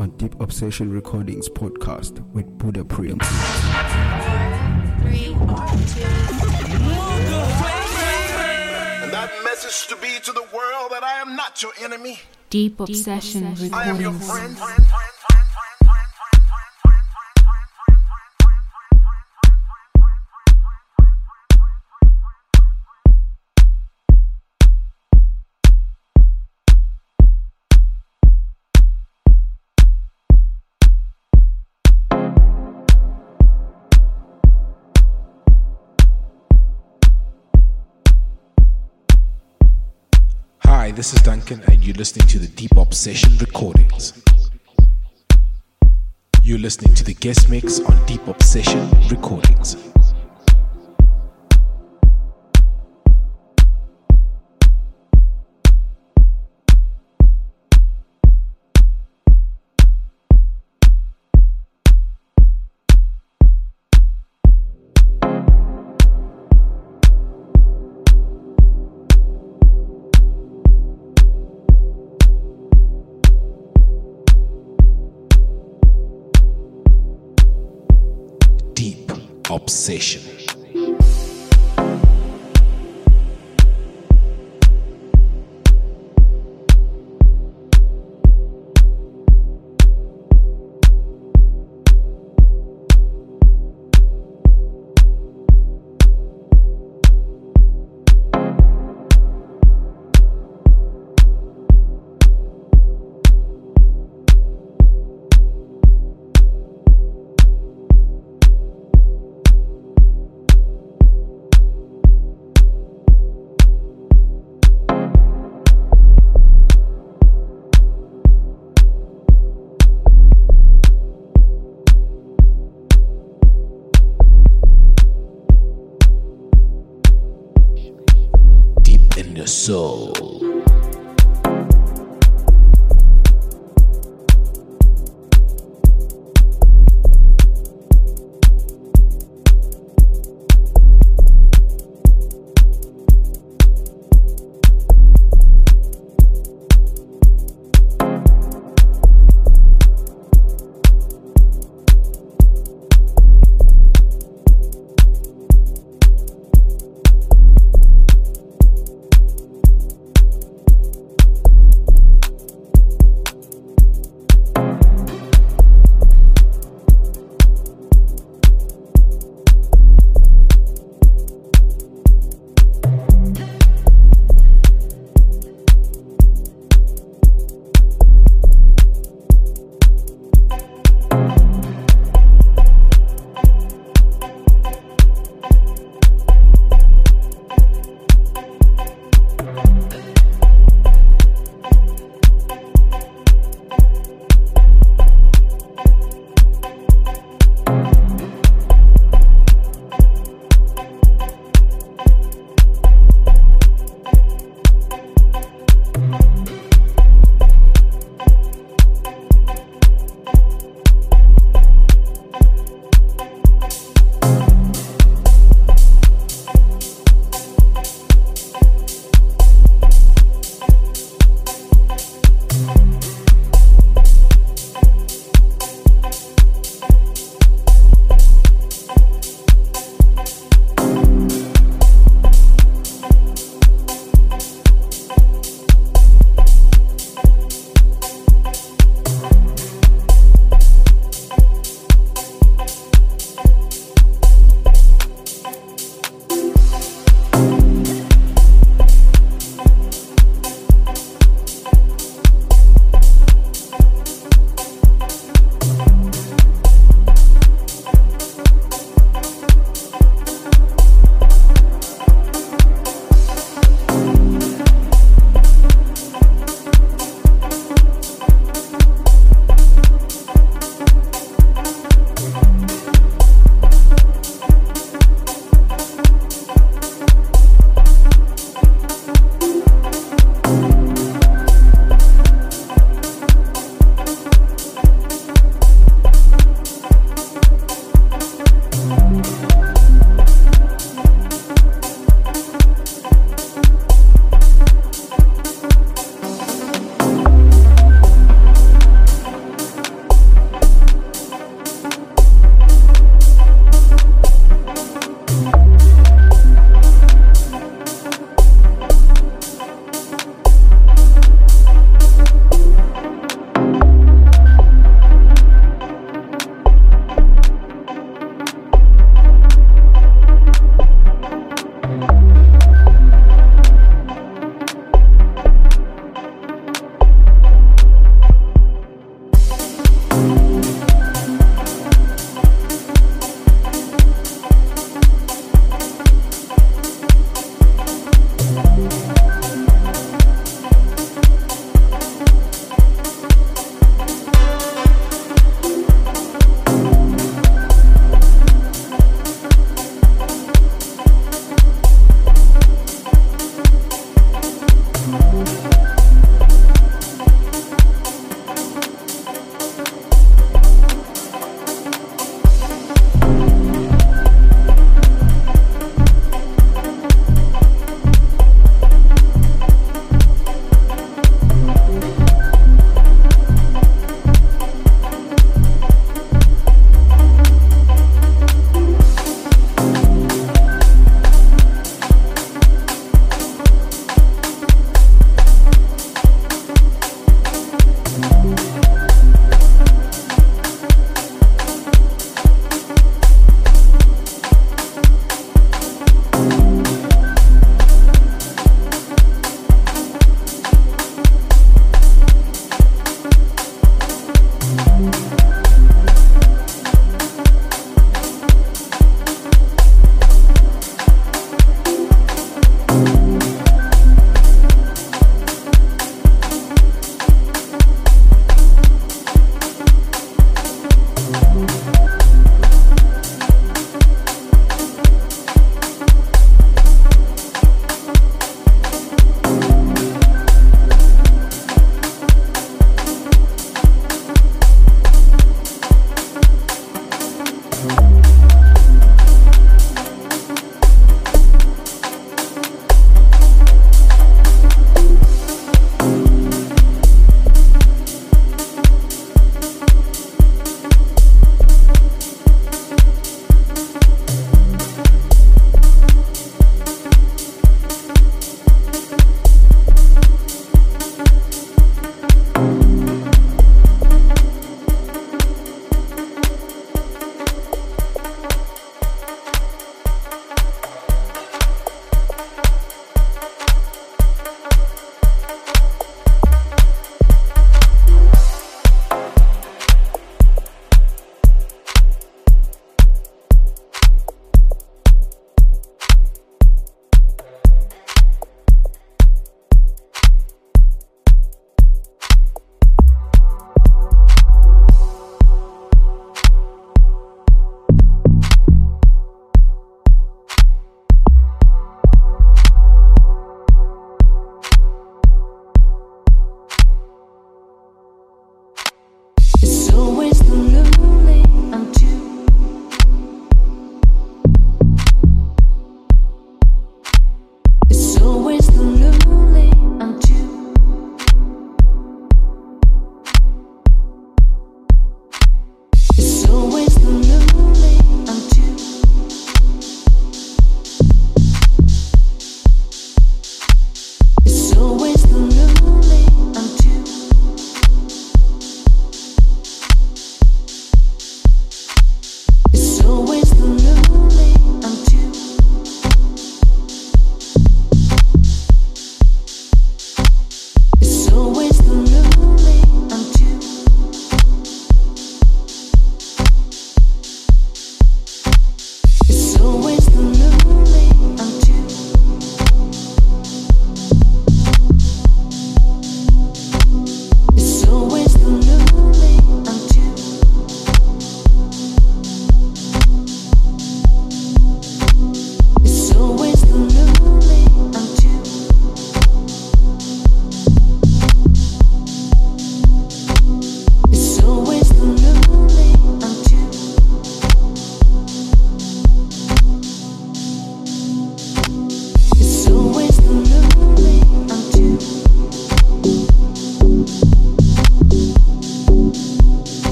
on Deep Obsession Recordings podcast with Buddha Priam. And that message to be to the world that I am not your enemy. Deep Obsession I am your Recordings. friend. Hi, this is Duncan, and you're listening to the Deep Obsession Recordings. You're listening to the guest mix on Deep Obsession Recordings. Obsession. Soul.